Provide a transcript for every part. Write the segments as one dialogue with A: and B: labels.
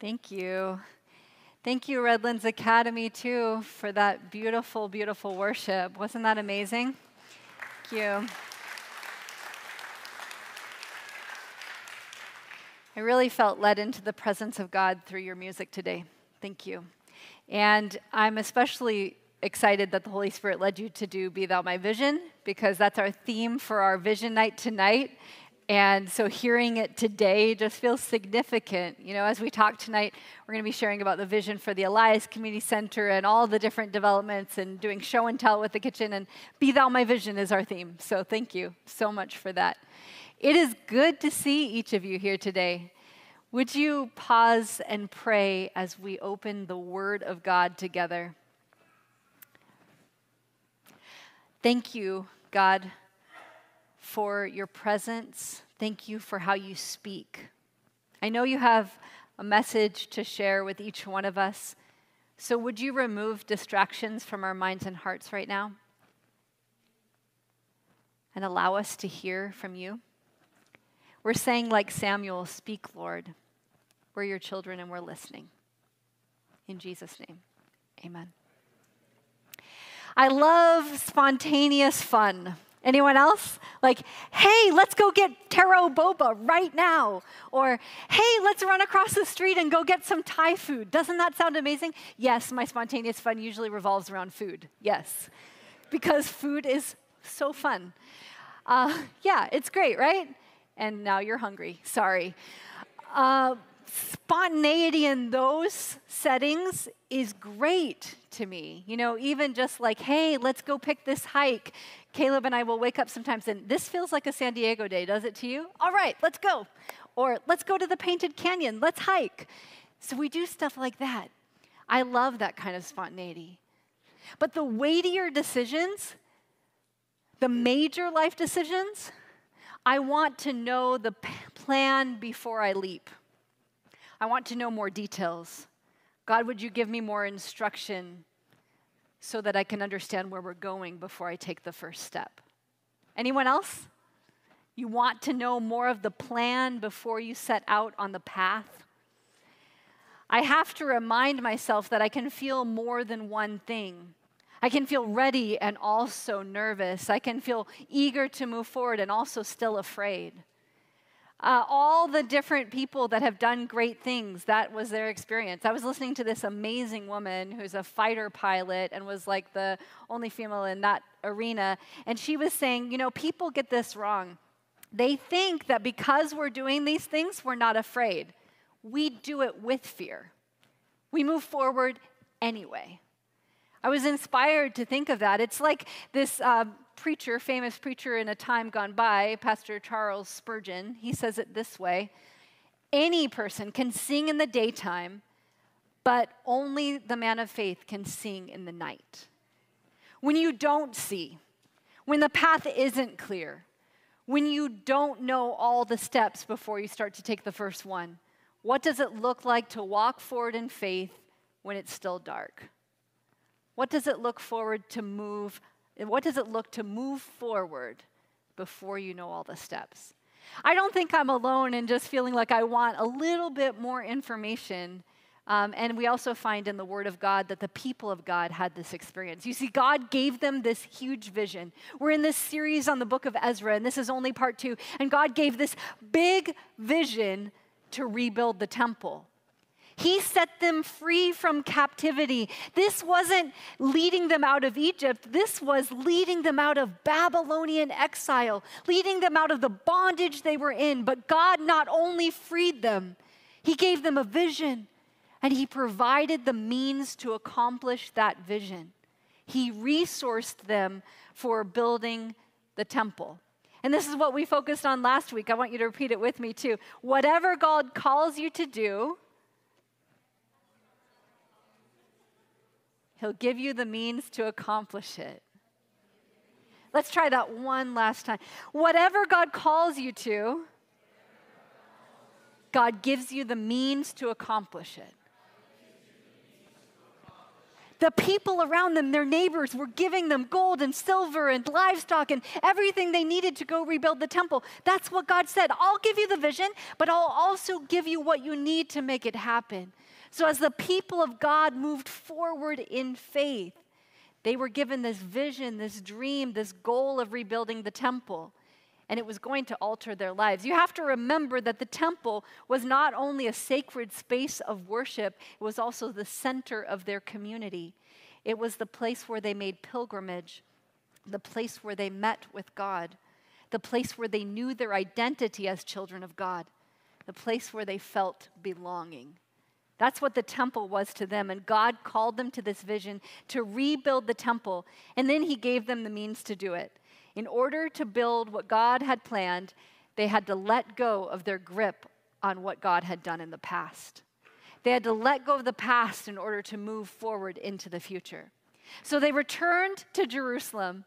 A: Thank you. Thank you, Redlands Academy, too, for that beautiful, beautiful worship. Wasn't that amazing? Thank you. I really felt led into the presence of God through your music today. Thank you. And I'm especially excited that the Holy Spirit led you to do Be Thou My Vision, because that's our theme for our vision night tonight. And so hearing it today just feels significant. You know, as we talk tonight, we're going to be sharing about the vision for the Elias Community Center and all the different developments and doing show and tell with the kitchen. And Be Thou My Vision is our theme. So thank you so much for that. It is good to see each of you here today. Would you pause and pray as we open the Word of God together? Thank you, God for your presence. Thank you for how you speak. I know you have a message to share with each one of us. So, would you remove distractions from our minds and hearts right now? And allow us to hear from you? We're saying, like Samuel, Speak, Lord. We're your children and we're listening. In Jesus' name, amen. I love spontaneous fun. Anyone else? Like, hey, let's go get taro boba right now. Or, hey, let's run across the street and go get some Thai food. Doesn't that sound amazing? Yes, my spontaneous fun usually revolves around food. Yes. Because food is so fun. Uh, yeah, it's great, right? And now you're hungry. Sorry. Uh, spontaneity in those settings is great to me. You know, even just like, hey, let's go pick this hike. Caleb and I will wake up sometimes and this feels like a San Diego day, does it to you? All right, let's go. Or let's go to the Painted Canyon, let's hike. So we do stuff like that. I love that kind of spontaneity. But the weightier decisions, the major life decisions, I want to know the plan before I leap. I want to know more details. God, would you give me more instruction so that I can understand where we're going before I take the first step. Anyone else? You want to know more of the plan before you set out on the path? I have to remind myself that I can feel more than one thing. I can feel ready and also nervous. I can feel eager to move forward and also still afraid. Uh, all the different people that have done great things, that was their experience. I was listening to this amazing woman who's a fighter pilot and was like the only female in that arena. And she was saying, you know, people get this wrong. They think that because we're doing these things, we're not afraid. We do it with fear. We move forward anyway. I was inspired to think of that. It's like this uh, preacher, famous preacher in a time gone by, Pastor Charles Spurgeon, he says it this way Any person can sing in the daytime, but only the man of faith can sing in the night. When you don't see, when the path isn't clear, when you don't know all the steps before you start to take the first one, what does it look like to walk forward in faith when it's still dark? What does it look forward to move what does it look to move forward before you know all the steps? I don't think I'm alone in just feeling like I want a little bit more information. Um, and we also find in the Word of God that the people of God had this experience. You see, God gave them this huge vision. We're in this series on the book of Ezra, and this is only part two. And God gave this big vision to rebuild the temple. He set them free from captivity. This wasn't leading them out of Egypt, this was leading them out of Babylonian exile, leading them out of the bondage they were in. But God not only freed them, He gave them a vision and He provided the means to accomplish that vision. He resourced them for building the temple. And this is what we focused on last week. I want you to repeat it with me too. Whatever God calls you to do, He'll give you the means to accomplish it. Let's try that one last time. Whatever God calls you to, God gives you the means to accomplish it. The people around them, their neighbors, were giving them gold and silver and livestock and everything they needed to go rebuild the temple. That's what God said. I'll give you the vision, but I'll also give you what you need to make it happen. So, as the people of God moved forward in faith, they were given this vision, this dream, this goal of rebuilding the temple and it was going to alter their lives. You have to remember that the temple was not only a sacred space of worship, it was also the center of their community. It was the place where they made pilgrimage, the place where they met with God, the place where they knew their identity as children of God, the place where they felt belonging. That's what the temple was to them. And God called them to this vision to rebuild the temple. And then He gave them the means to do it. In order to build what God had planned, they had to let go of their grip on what God had done in the past. They had to let go of the past in order to move forward into the future. So they returned to Jerusalem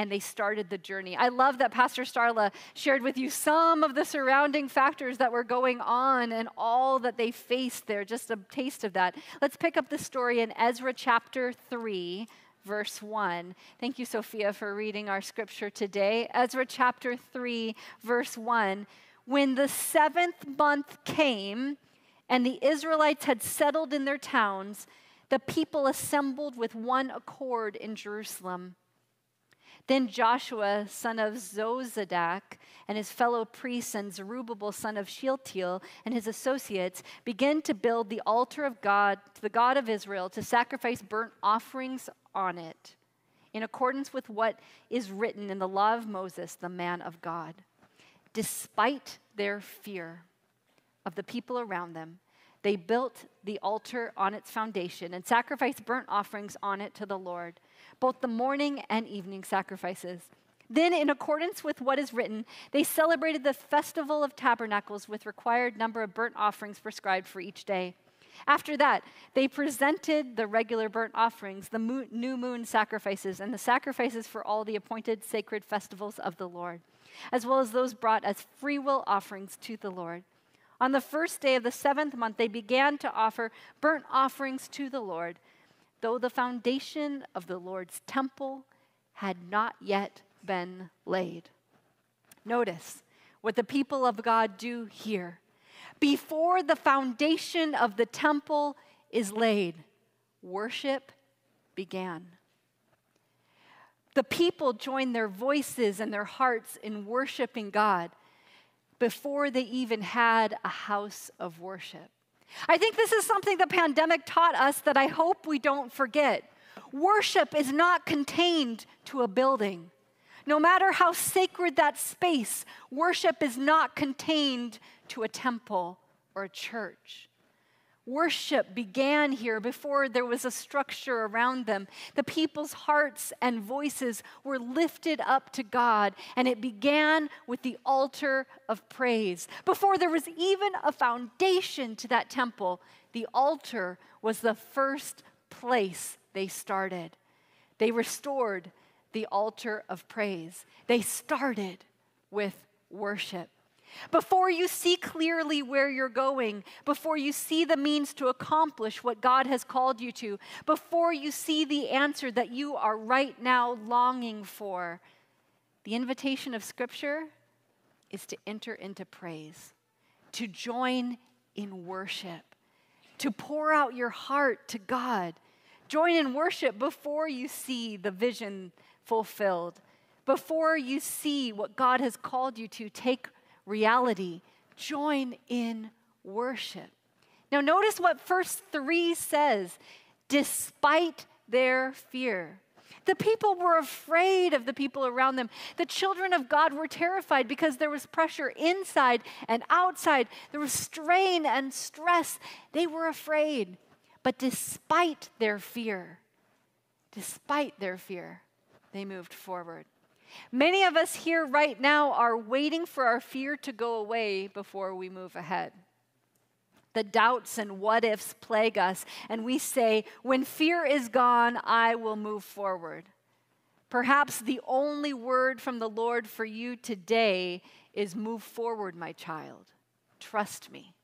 A: and they started the journey. I love that Pastor Starla shared with you some of the surrounding factors that were going on and all that they faced there, just a taste of that. Let's pick up the story in Ezra chapter 3, verse 1. Thank you, Sophia, for reading our scripture today. Ezra chapter 3, verse 1. When the seventh month came and the Israelites had settled in their towns, the people assembled with one accord in Jerusalem. Then Joshua, son of Jozadak, and his fellow priests, and Zerubbabel, son of Shealtiel, and his associates began to build the altar of God, to the God of Israel, to sacrifice burnt offerings on it, in accordance with what is written in the law of Moses, the man of God. Despite their fear of the people around them, they built the altar on its foundation and sacrificed burnt offerings on it to the Lord, both the morning and evening sacrifices. Then, in accordance with what is written, they celebrated the festival of tabernacles with required number of burnt offerings prescribed for each day. After that, they presented the regular burnt offerings, the new moon sacrifices, and the sacrifices for all the appointed sacred festivals of the Lord, as well as those brought as freewill offerings to the Lord. On the first day of the seventh month, they began to offer burnt offerings to the Lord, though the foundation of the Lord's temple had not yet been laid. Notice what the people of God do here before the foundation of the temple is laid, worship began. The people joined their voices and their hearts in worshiping God before they even had a house of worship. I think this is something the pandemic taught us that I hope we don't forget. Worship is not contained to a building. No matter how sacred that space, worship is not contained to a temple or a church. Worship began here before there was a structure around them. The people's hearts and voices were lifted up to God, and it began with the altar of praise. Before there was even a foundation to that temple, the altar was the first place they started. They restored the altar of praise. They started with worship. Before you see clearly where you're going, before you see the means to accomplish what God has called you to, before you see the answer that you are right now longing for, the invitation of Scripture is to enter into praise, to join in worship, to pour out your heart to God. Join in worship before you see the vision fulfilled. Before you see what God has called you to, take reality. Join in worship. Now, notice what verse 3 says despite their fear. The people were afraid of the people around them. The children of God were terrified because there was pressure inside and outside. There was strain and stress. They were afraid. But despite their fear, despite their fear, they moved forward. Many of us here right now are waiting for our fear to go away before we move ahead. The doubts and what ifs plague us, and we say, When fear is gone, I will move forward. Perhaps the only word from the Lord for you today is move forward, my child. Trust me.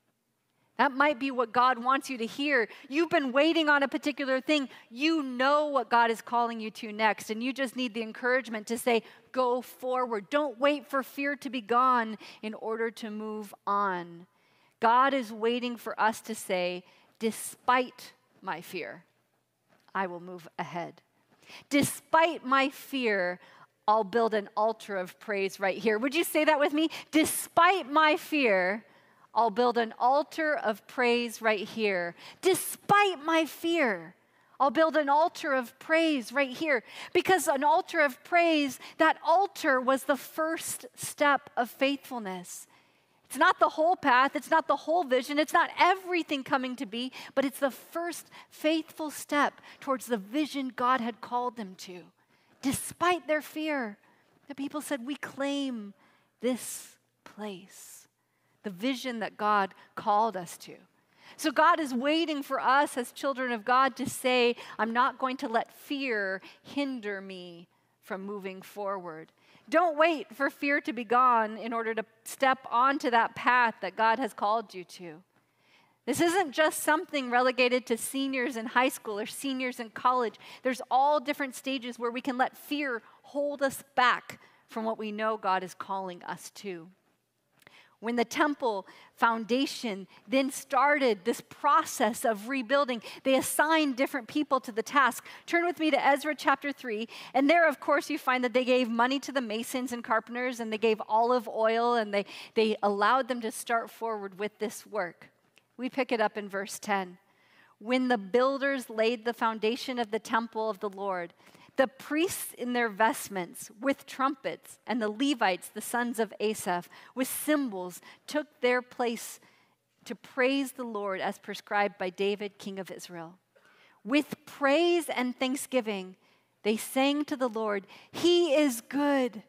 A: That might be what God wants you to hear. You've been waiting on a particular thing. You know what God is calling you to next, and you just need the encouragement to say, Go forward. Don't wait for fear to be gone in order to move on. God is waiting for us to say, Despite my fear, I will move ahead. Despite my fear, I'll build an altar of praise right here. Would you say that with me? Despite my fear, I'll build an altar of praise right here. Despite my fear, I'll build an altar of praise right here. Because an altar of praise, that altar was the first step of faithfulness. It's not the whole path, it's not the whole vision, it's not everything coming to be, but it's the first faithful step towards the vision God had called them to. Despite their fear, the people said, We claim this place the vision that God called us to. So, God is waiting for us as children of God to say, I'm not going to let fear hinder me from moving forward. Don't wait for fear to be gone in order to step onto that path that God has called you to. This isn't just something relegated to seniors in high school or seniors in college. There's all different stages where we can let fear hold us back from what we know God is calling us to when the temple foundation then started this process of rebuilding, they assigned different people to the task. Turn with me to Ezra chapter 3. And there, of course, you find that they gave money to the masons and carpenters, and they gave olive oil, and they, they allowed them to start forward with this work. We pick it up in verse 10. When the builders laid the foundation of the temple of the Lord, the priests in their vestments with trumpets, and the Levites, the sons of Asaph, with cymbals, took their place to praise the Lord as prescribed by David, king of Israel. With praise and thanksgiving, they sang to the Lord, He is good.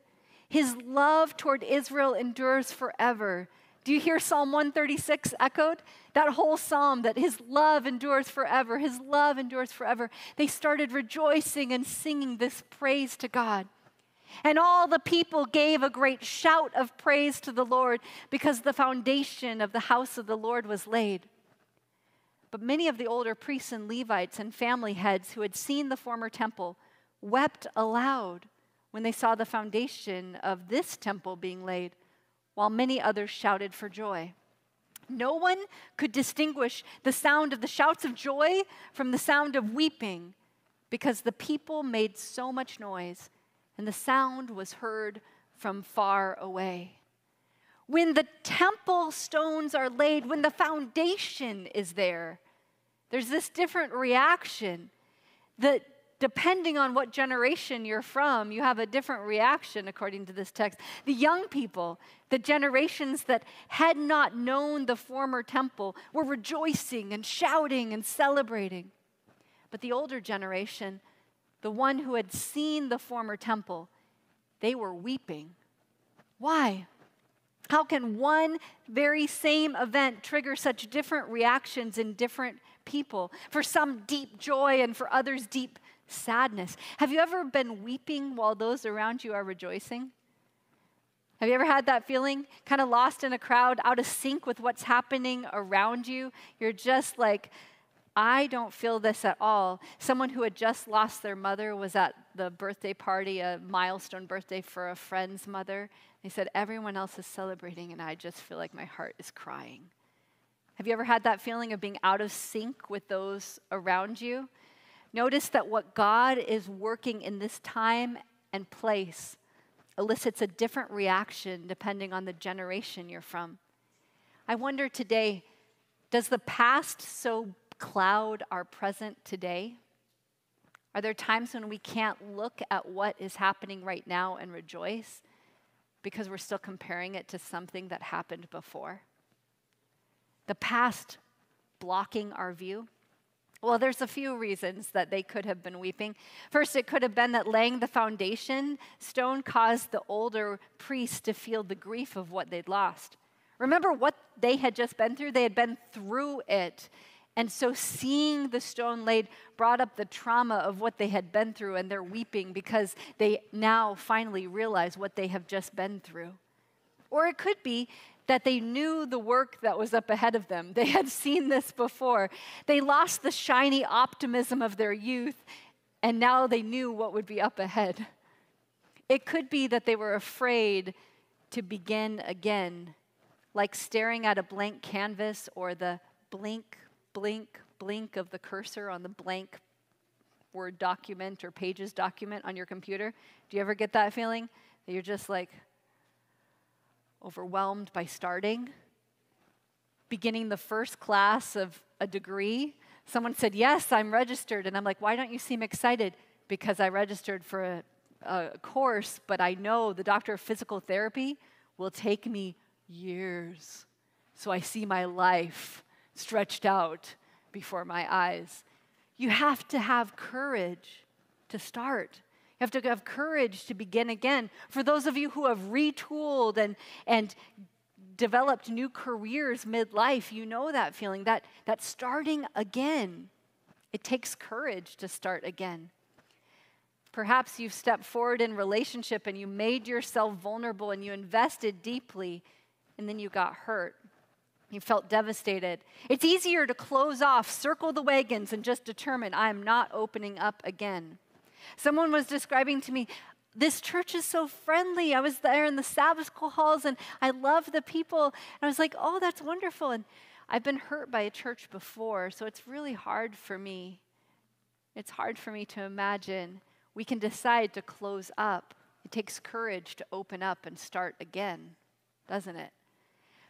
A: His love toward Israel endures forever. Do you hear Psalm 136 echoed? That whole psalm that his love endures forever, his love endures forever. They started rejoicing and singing this praise to God. And all the people gave a great shout of praise to the Lord because the foundation of the house of the Lord was laid. But many of the older priests and Levites and family heads who had seen the former temple wept aloud when they saw the foundation of this temple being laid while many others shouted for joy. No one could distinguish the sound of the shouts of joy from the sound of weeping because the people made so much noise and the sound was heard from far away. When the temple stones are laid, when the foundation is there, there's this different reaction that depending on what generation you're from, you have a different reaction according to this text. The young people, the generations that had not known the former temple, were rejoicing and shouting and celebrating. But the older generation, the one who had seen the former temple, they were weeping. Why? How can one very same event trigger such different reactions in different people? For some, deep joy, and for others, deep sadness. Have you ever been weeping while those around you are rejoicing? Have you ever had that feeling? Kind of lost in a crowd, out of sync with what's happening around you? You're just like, I don't feel this at all. Someone who had just lost their mother was at the birthday party, a milestone birthday for a friend's mother. They said, Everyone else is celebrating, and I just feel like my heart is crying. Have you ever had that feeling of being out of sync with those around you? Notice that what God is working in this time and place elicits a different reaction depending on the generation you're from. I wonder today does the past so cloud our present today? Are there times when we can't look at what is happening right now and rejoice because we're still comparing it to something that happened before? The past blocking our view? Well, there's a few reasons that they could have been weeping. First, it could have been that laying the foundation stone caused the older priests to feel the grief of what they'd lost. Remember what they had just been through? They had been through it. And so seeing the stone laid brought up the trauma of what they had been through, and they're weeping because they now finally realize what they have just been through. Or it could be that they knew the work that was up ahead of them. They had seen this before. They lost the shiny optimism of their youth, and now they knew what would be up ahead. It could be that they were afraid to begin again, like staring at a blank canvas or the blink, blink, blink of the cursor on the blank Word document or Pages document on your computer. Do you ever get that feeling? That you're just like overwhelmed by starting? Beginning the first class of a degree? Someone said, Yes, I'm registered. And I'm like, Why don't you seem excited? Because I registered for a, a course, but I know the doctor of physical therapy will take me years. So I see my life stretched out before my eyes. You have to have courage to start. You have to have courage to begin again. For those of you who have retooled and, and developed new careers midlife, you know that feeling, that, that starting again. It takes courage to start again. Perhaps you've stepped forward in relationship and you made yourself vulnerable and you invested deeply and then you got hurt. You felt devastated. It's easier to close off, circle the wagons, and just determine I am not opening up again. Someone was describing to me, this church is so friendly. I was there in the Sabbath school halls and I love the people. And I was like, oh, that's wonderful. And I've been hurt by a church before, so it's really hard for me. It's hard for me to imagine. We can decide to close up. It takes courage to open up and start again, doesn't it?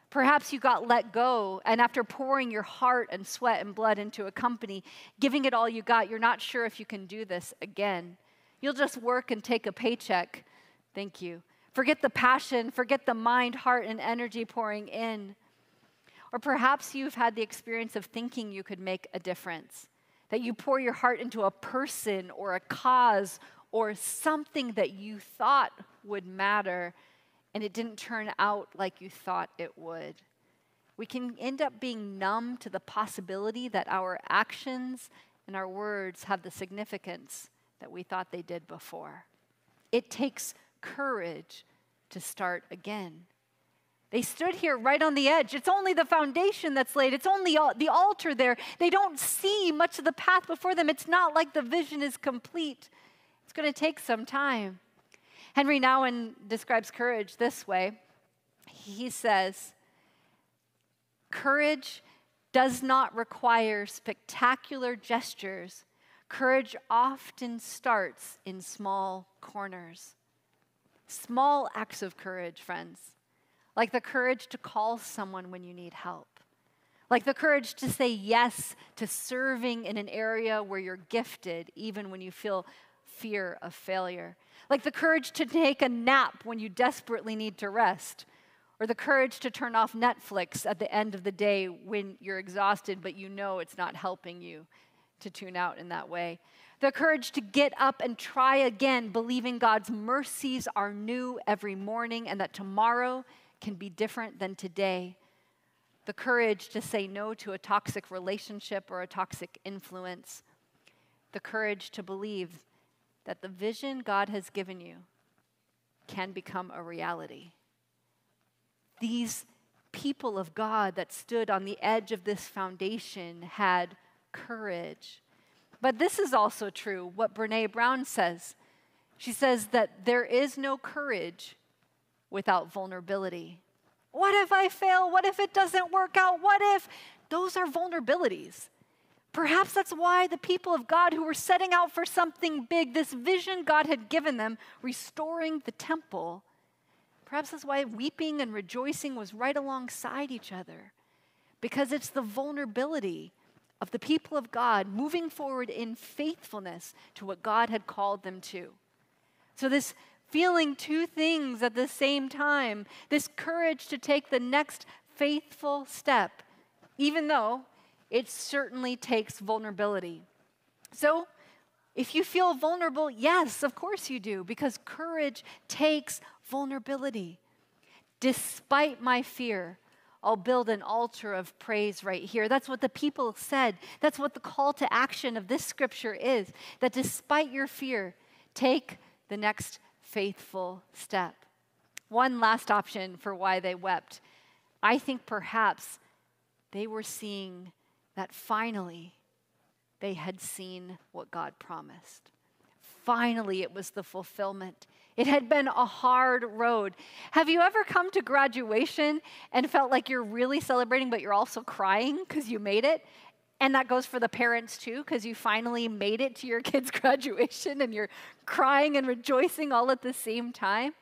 A: Perhaps you got let go, and after pouring your heart and sweat and blood into a company, giving it all you got, you're not sure if you can do this again. You'll just work and take a paycheck. Thank you. Forget the passion, forget the mind, heart, and energy pouring in. Or perhaps you've had the experience of thinking you could make a difference, that you pour your heart into a person or a cause or something that you thought would matter and it didn't turn out like you thought it would. We can end up being numb to the possibility that our actions and our words have the significance that we thought they did before. It takes courage to start again. They stood here right on the edge. It's only the foundation that's laid, it's only the altar there. They don't see much of the path before them. It's not like the vision is complete. It's going to take some time. Henri Nouwen describes courage this way he says, Courage does not require spectacular gestures. Courage often starts in small corners. Small acts of courage, friends, like the courage to call someone when you need help, like the courage to say yes to serving in an area where you're gifted, even when you feel fear of failure like the courage to take a nap when you desperately need to rest, or the courage to turn off Netflix at the end of the day when you're exhausted, but you know it's not helping you to tune out in that way. The courage to get up and try again, believing God's mercies are new every morning and that tomorrow can be different than today. The courage to say no to a toxic relationship or a toxic influence. The courage to believe that the vision God has given you can become a reality. These people of God that stood on the edge of this foundation had courage. But this is also true, what Brene Brown says. She says that there is no courage without vulnerability. What if I fail? What if it doesn't work out? What if? Those are vulnerabilities. Perhaps that's why the people of God who were setting out for something big, this vision God had given them, restoring the temple, perhaps that's why weeping and rejoicing was right alongside each other. Because it's the vulnerability of the people of God moving forward in faithfulness to what God had called them to. So, this feeling two things at the same time, this courage to take the next faithful step, even though it certainly takes vulnerability. So, if you feel vulnerable, yes, of course you do, because courage takes vulnerability. Despite my fear, I'll build an altar of praise right here. That's what the people said. That's what the call to action of this scripture is that despite your fear, take the next faithful step. One last option for why they wept I think perhaps they were seeing that finally they had seen what God promised. Finally, it was the fulfillment. It had been a hard road. Have you ever come to graduation and felt like you're really celebrating, but you're also crying because you made it? And that goes for the parents too, because you finally made it to your kid's graduation and you're crying and rejoicing all at the same time.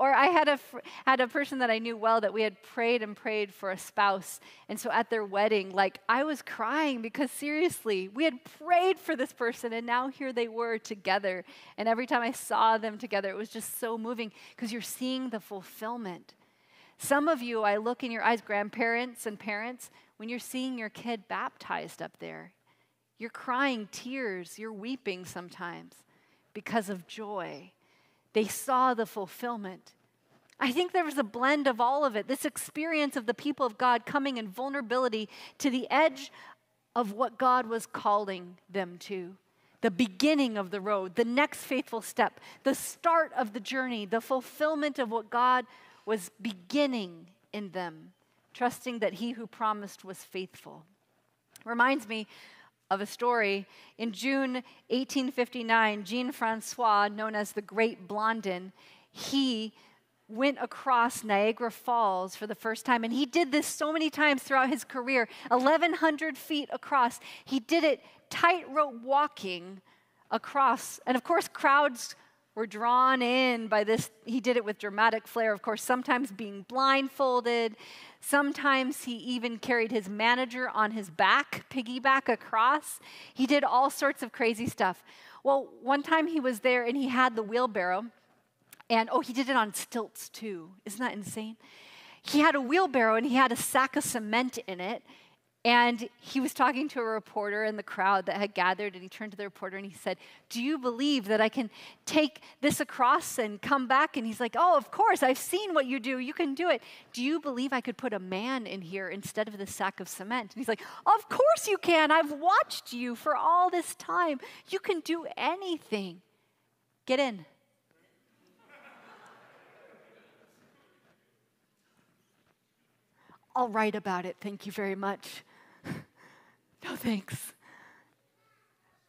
A: Or I had a, had a person that I knew well that we had prayed and prayed for a spouse. And so at their wedding, like I was crying because seriously, we had prayed for this person and now here they were together. And every time I saw them together, it was just so moving because you're seeing the fulfillment. Some of you, I look in your eyes, grandparents and parents, when you're seeing your kid baptized up there, you're crying tears, you're weeping sometimes because of joy they saw the fulfillment. I think there was a blend of all of it. This experience of the people of God coming in vulnerability to the edge of what God was calling them to. The beginning of the road, the next faithful step, the start of the journey, the fulfillment of what God was beginning in them, trusting that He who promised was faithful. Reminds me of a story. In June 1859, Jean Francois, known as the Great Blondin, he went across Niagara Falls for the first time. And he did this so many times throughout his career 1,100 feet across. He did it tightrope walking across. And of course, crowds were drawn in by this. He did it with dramatic flair, of course, sometimes being blindfolded. Sometimes he even carried his manager on his back, piggyback across. He did all sorts of crazy stuff. Well, one time he was there and he had the wheelbarrow, and oh, he did it on stilts too. Isn't that insane? He had a wheelbarrow and he had a sack of cement in it, and he was talking to a reporter in the crowd that had gathered, and he turned to the reporter and he said, Do you believe that I can take this across and come back? And he's like, Oh, of course, I've seen what you do. You can do it. Do you believe I could put a man in here instead of the sack of cement? And he's like, Of course you can. I've watched you for all this time. You can do anything. Get in. I'll write about it. Thank you very much. no thanks.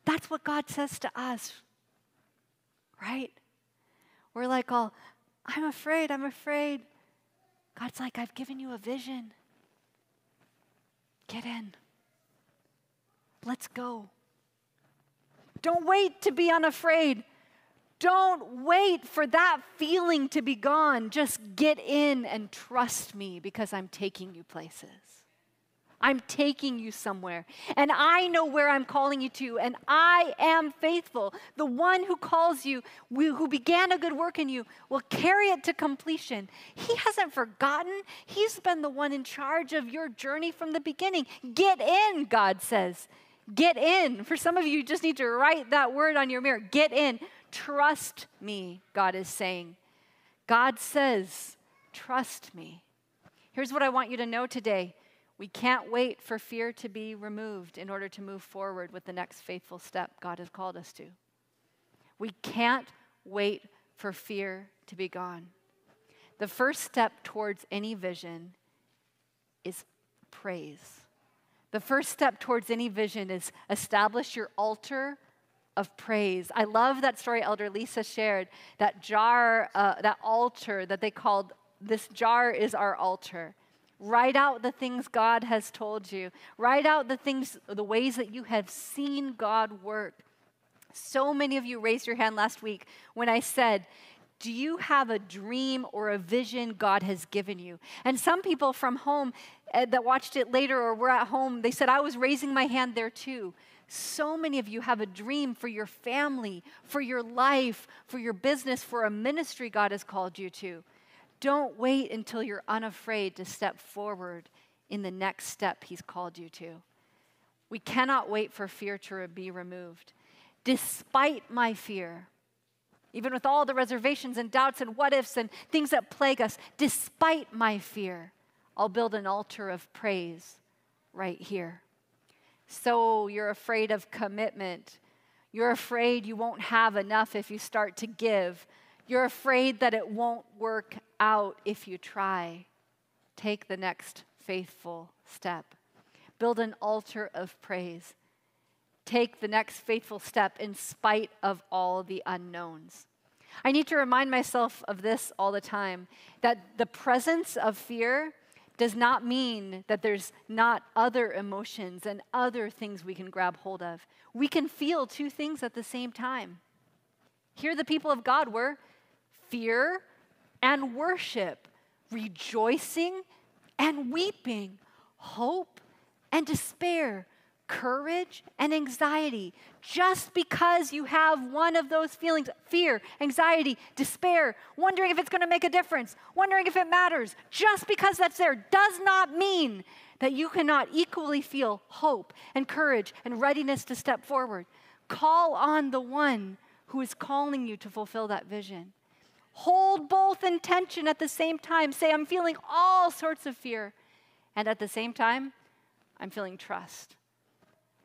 A: That's what God says to us, right? We're like, all, I'm afraid, I'm afraid. God's like, I've given you a vision. Get in. Let's go. Don't wait to be unafraid. Don't wait for that feeling to be gone. Just get in and trust me because I'm taking you places. I'm taking you somewhere. And I know where I'm calling you to, and I am faithful. The one who calls you, who began a good work in you, will carry it to completion. He hasn't forgotten. He's been the one in charge of your journey from the beginning. Get in, God says. Get in. For some of you, you just need to write that word on your mirror. Get in. Trust me, God is saying. God says, Trust me. Here's what I want you to know today we can't wait for fear to be removed in order to move forward with the next faithful step God has called us to. We can't wait for fear to be gone. The first step towards any vision is praise. The first step towards any vision is establish your altar of praise. I love that story Elder Lisa shared, that jar, uh, that altar that they called, this jar is our altar. Write out the things God has told you. Write out the things, the ways that you have seen God work. So many of you raised your hand last week when I said, do you have a dream or a vision God has given you? And some people from home uh, that watched it later or were at home, they said, I was raising my hand there too. So many of you have a dream for your family, for your life, for your business, for a ministry God has called you to. Don't wait until you're unafraid to step forward in the next step He's called you to. We cannot wait for fear to be removed. Despite my fear, even with all the reservations and doubts and what ifs and things that plague us, despite my fear, I'll build an altar of praise right here. So you're afraid of commitment. You're afraid you won't have enough if you start to give. You're afraid that it won't work out if you try. take the next faithful step. Build an altar of praise. Take the next faithful step in spite of all the unknowns. I need to remind myself of this all the time that the presence of fear does not mean that there's not other emotions and other things we can grab hold of. We can feel two things at the same time. Here, the people of God were fear and worship, rejoicing and weeping, hope and despair, courage and anxiety. Just because you have one of those feelings fear, anxiety, despair, wondering if it's going to make a difference, wondering if it matters just because that's there does not mean that you cannot equally feel hope and courage and readiness to step forward. Call on the one who is calling you to fulfill that vision. Hold both in tension at the same time. Say, I'm feeling all sorts of fear. And at the same time, I'm feeling trust.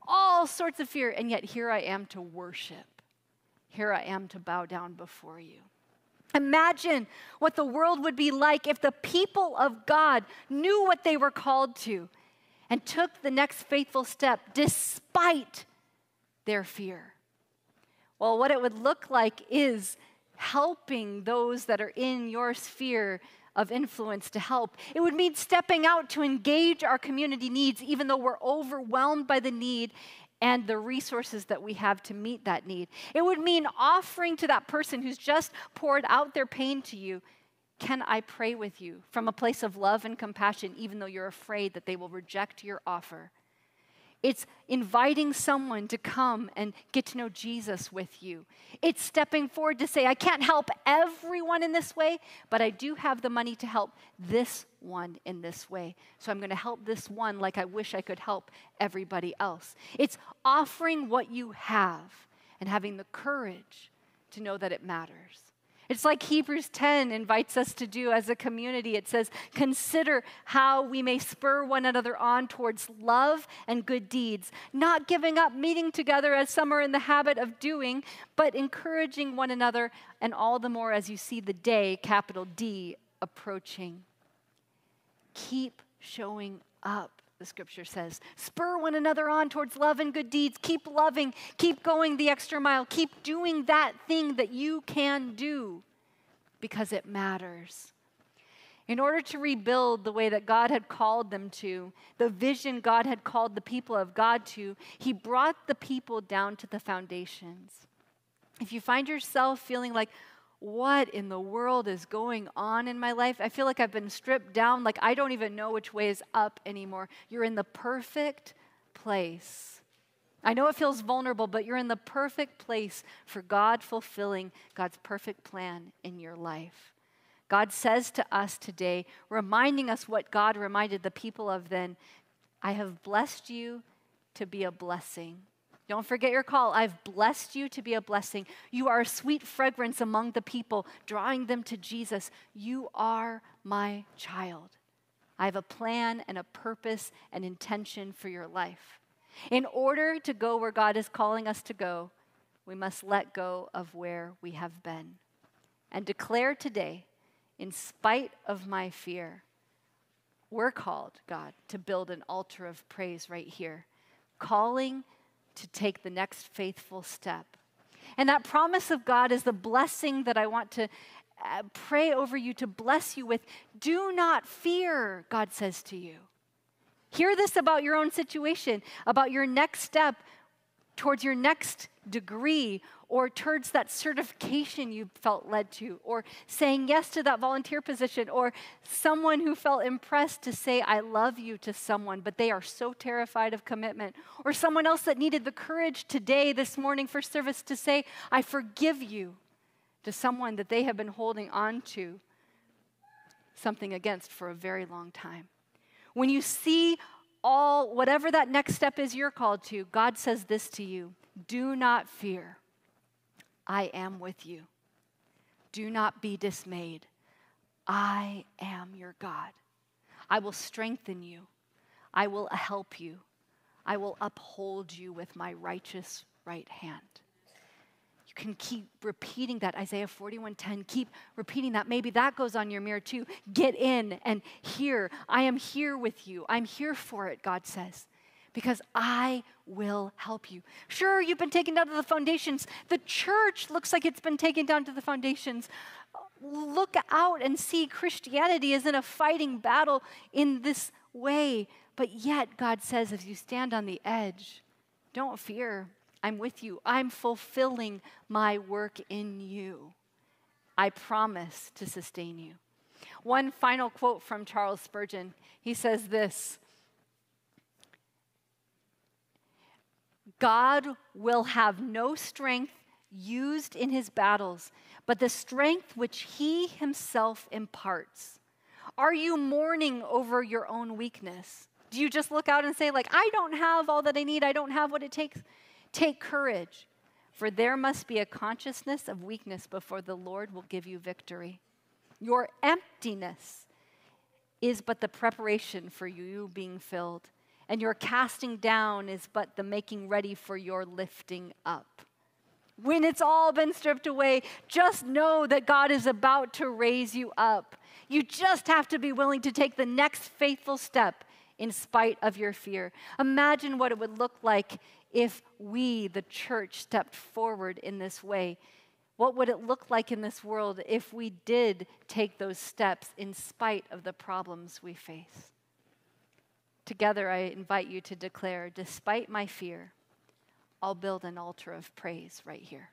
A: All sorts of fear. And yet, here I am to worship. Here I am to bow down before you. Imagine what the world would be like if the people of God knew what they were called to and took the next faithful step despite their fear. Well, what it would look like is helping those that are in your sphere of influence to help. It would mean stepping out to engage our community needs, even though we're overwhelmed by the need and the resources that we have to meet that need. It would mean offering to that person who's just poured out their pain to you. Can I pray with you from a place of love and compassion, even though you're afraid that they will reject your offer? It's inviting someone to come and get to know Jesus with you. It's stepping forward to say, I can't help everyone in this way, but I do have the money to help this one in this way. So I'm going to help this one like I wish I could help everybody else. It's offering what you have and having the courage to know that it matters. It's like Hebrews 10 invites us to do as a community. It says, Consider how we may spur one another on towards love and good deeds, not giving up meeting together as some are in the habit of doing, but encouraging one another, and all the more as you see the day, capital D, approaching. Keep showing up the scripture says. Spur one another on towards love and good deeds. Keep loving. Keep going the extra mile. Keep doing that thing that you can do because it matters. In order to rebuild the way that God had called them to, the vision God had called the people of God to, He brought the people down to the foundations. If you find yourself feeling like, what in the world is going on in my life? I feel like I've been stripped down, like I don't even know which way is up anymore. You're in the perfect place. I know it feels vulnerable, but you're in the perfect place for God fulfilling God's perfect plan in your life. God says to us today, reminding us what God reminded the people of then I have blessed you to be a blessing. Don't forget your call. I've blessed you to be a blessing. You are a sweet fragrance among the people, drawing them to Jesus. You are my child. I have a plan and a purpose and intention for your life. In order to go where God is calling us to go, we must let go of where we have been and declare today, in spite of my fear, we're called, God, to build an altar of praise right here, calling to take the next faithful step. And that promise of God is the blessing that I want to uh, pray over you to bless you with. Do not fear, God says to you. Hear this about your own situation, about your next step towards your next degree or towards that certification you felt led to, or saying yes to that volunteer position, or someone who felt impressed to say, I love you to someone, but they are so terrified of commitment, or someone else that needed the courage today, this morning for service, to say, I forgive you to someone that they have been holding on to something against for a very long time. When you see all, whatever that next step is you're called to, God says this to you do not fear. I am with you. Do not be dismayed. I am your God. I will strengthen you. I will help you. I will uphold you with my righteous right hand. You can keep repeating that. Isaiah 41:10, keep repeating that. Maybe that goes on your mirror too. Get in and hear. I am here with you. I'm here for it, God says. Because I will help you. Sure, you've been taken down to the foundations. The church looks like it's been taken down to the foundations. Look out and see Christianity is in a fighting battle in this way. But yet, God says, as you stand on the edge, don't fear. I'm with you. I'm fulfilling my work in you. I promise to sustain you. One final quote from Charles Spurgeon. He says this God will have no strength used in his battles, but the strength which he himself imparts. Are you mourning over your own weakness? Do you just look out and say, like, I don't have all that I need, I don't have what it takes? Take courage, for there must be a consciousness of weakness before the Lord will give you victory. Your emptiness is but the preparation for you being filled, and your casting down is but the making ready for your lifting up. When it's all been stripped away, just know that God is about to raise you up. You just have to be willing to take the next faithful step in spite of your fear. Imagine what it would look like if we, the church, stepped forward in this way. What would it look like in this world if we did take those steps in spite of the problems we face? Together, I invite you to declare, despite my fear, I'll build an altar of praise right here.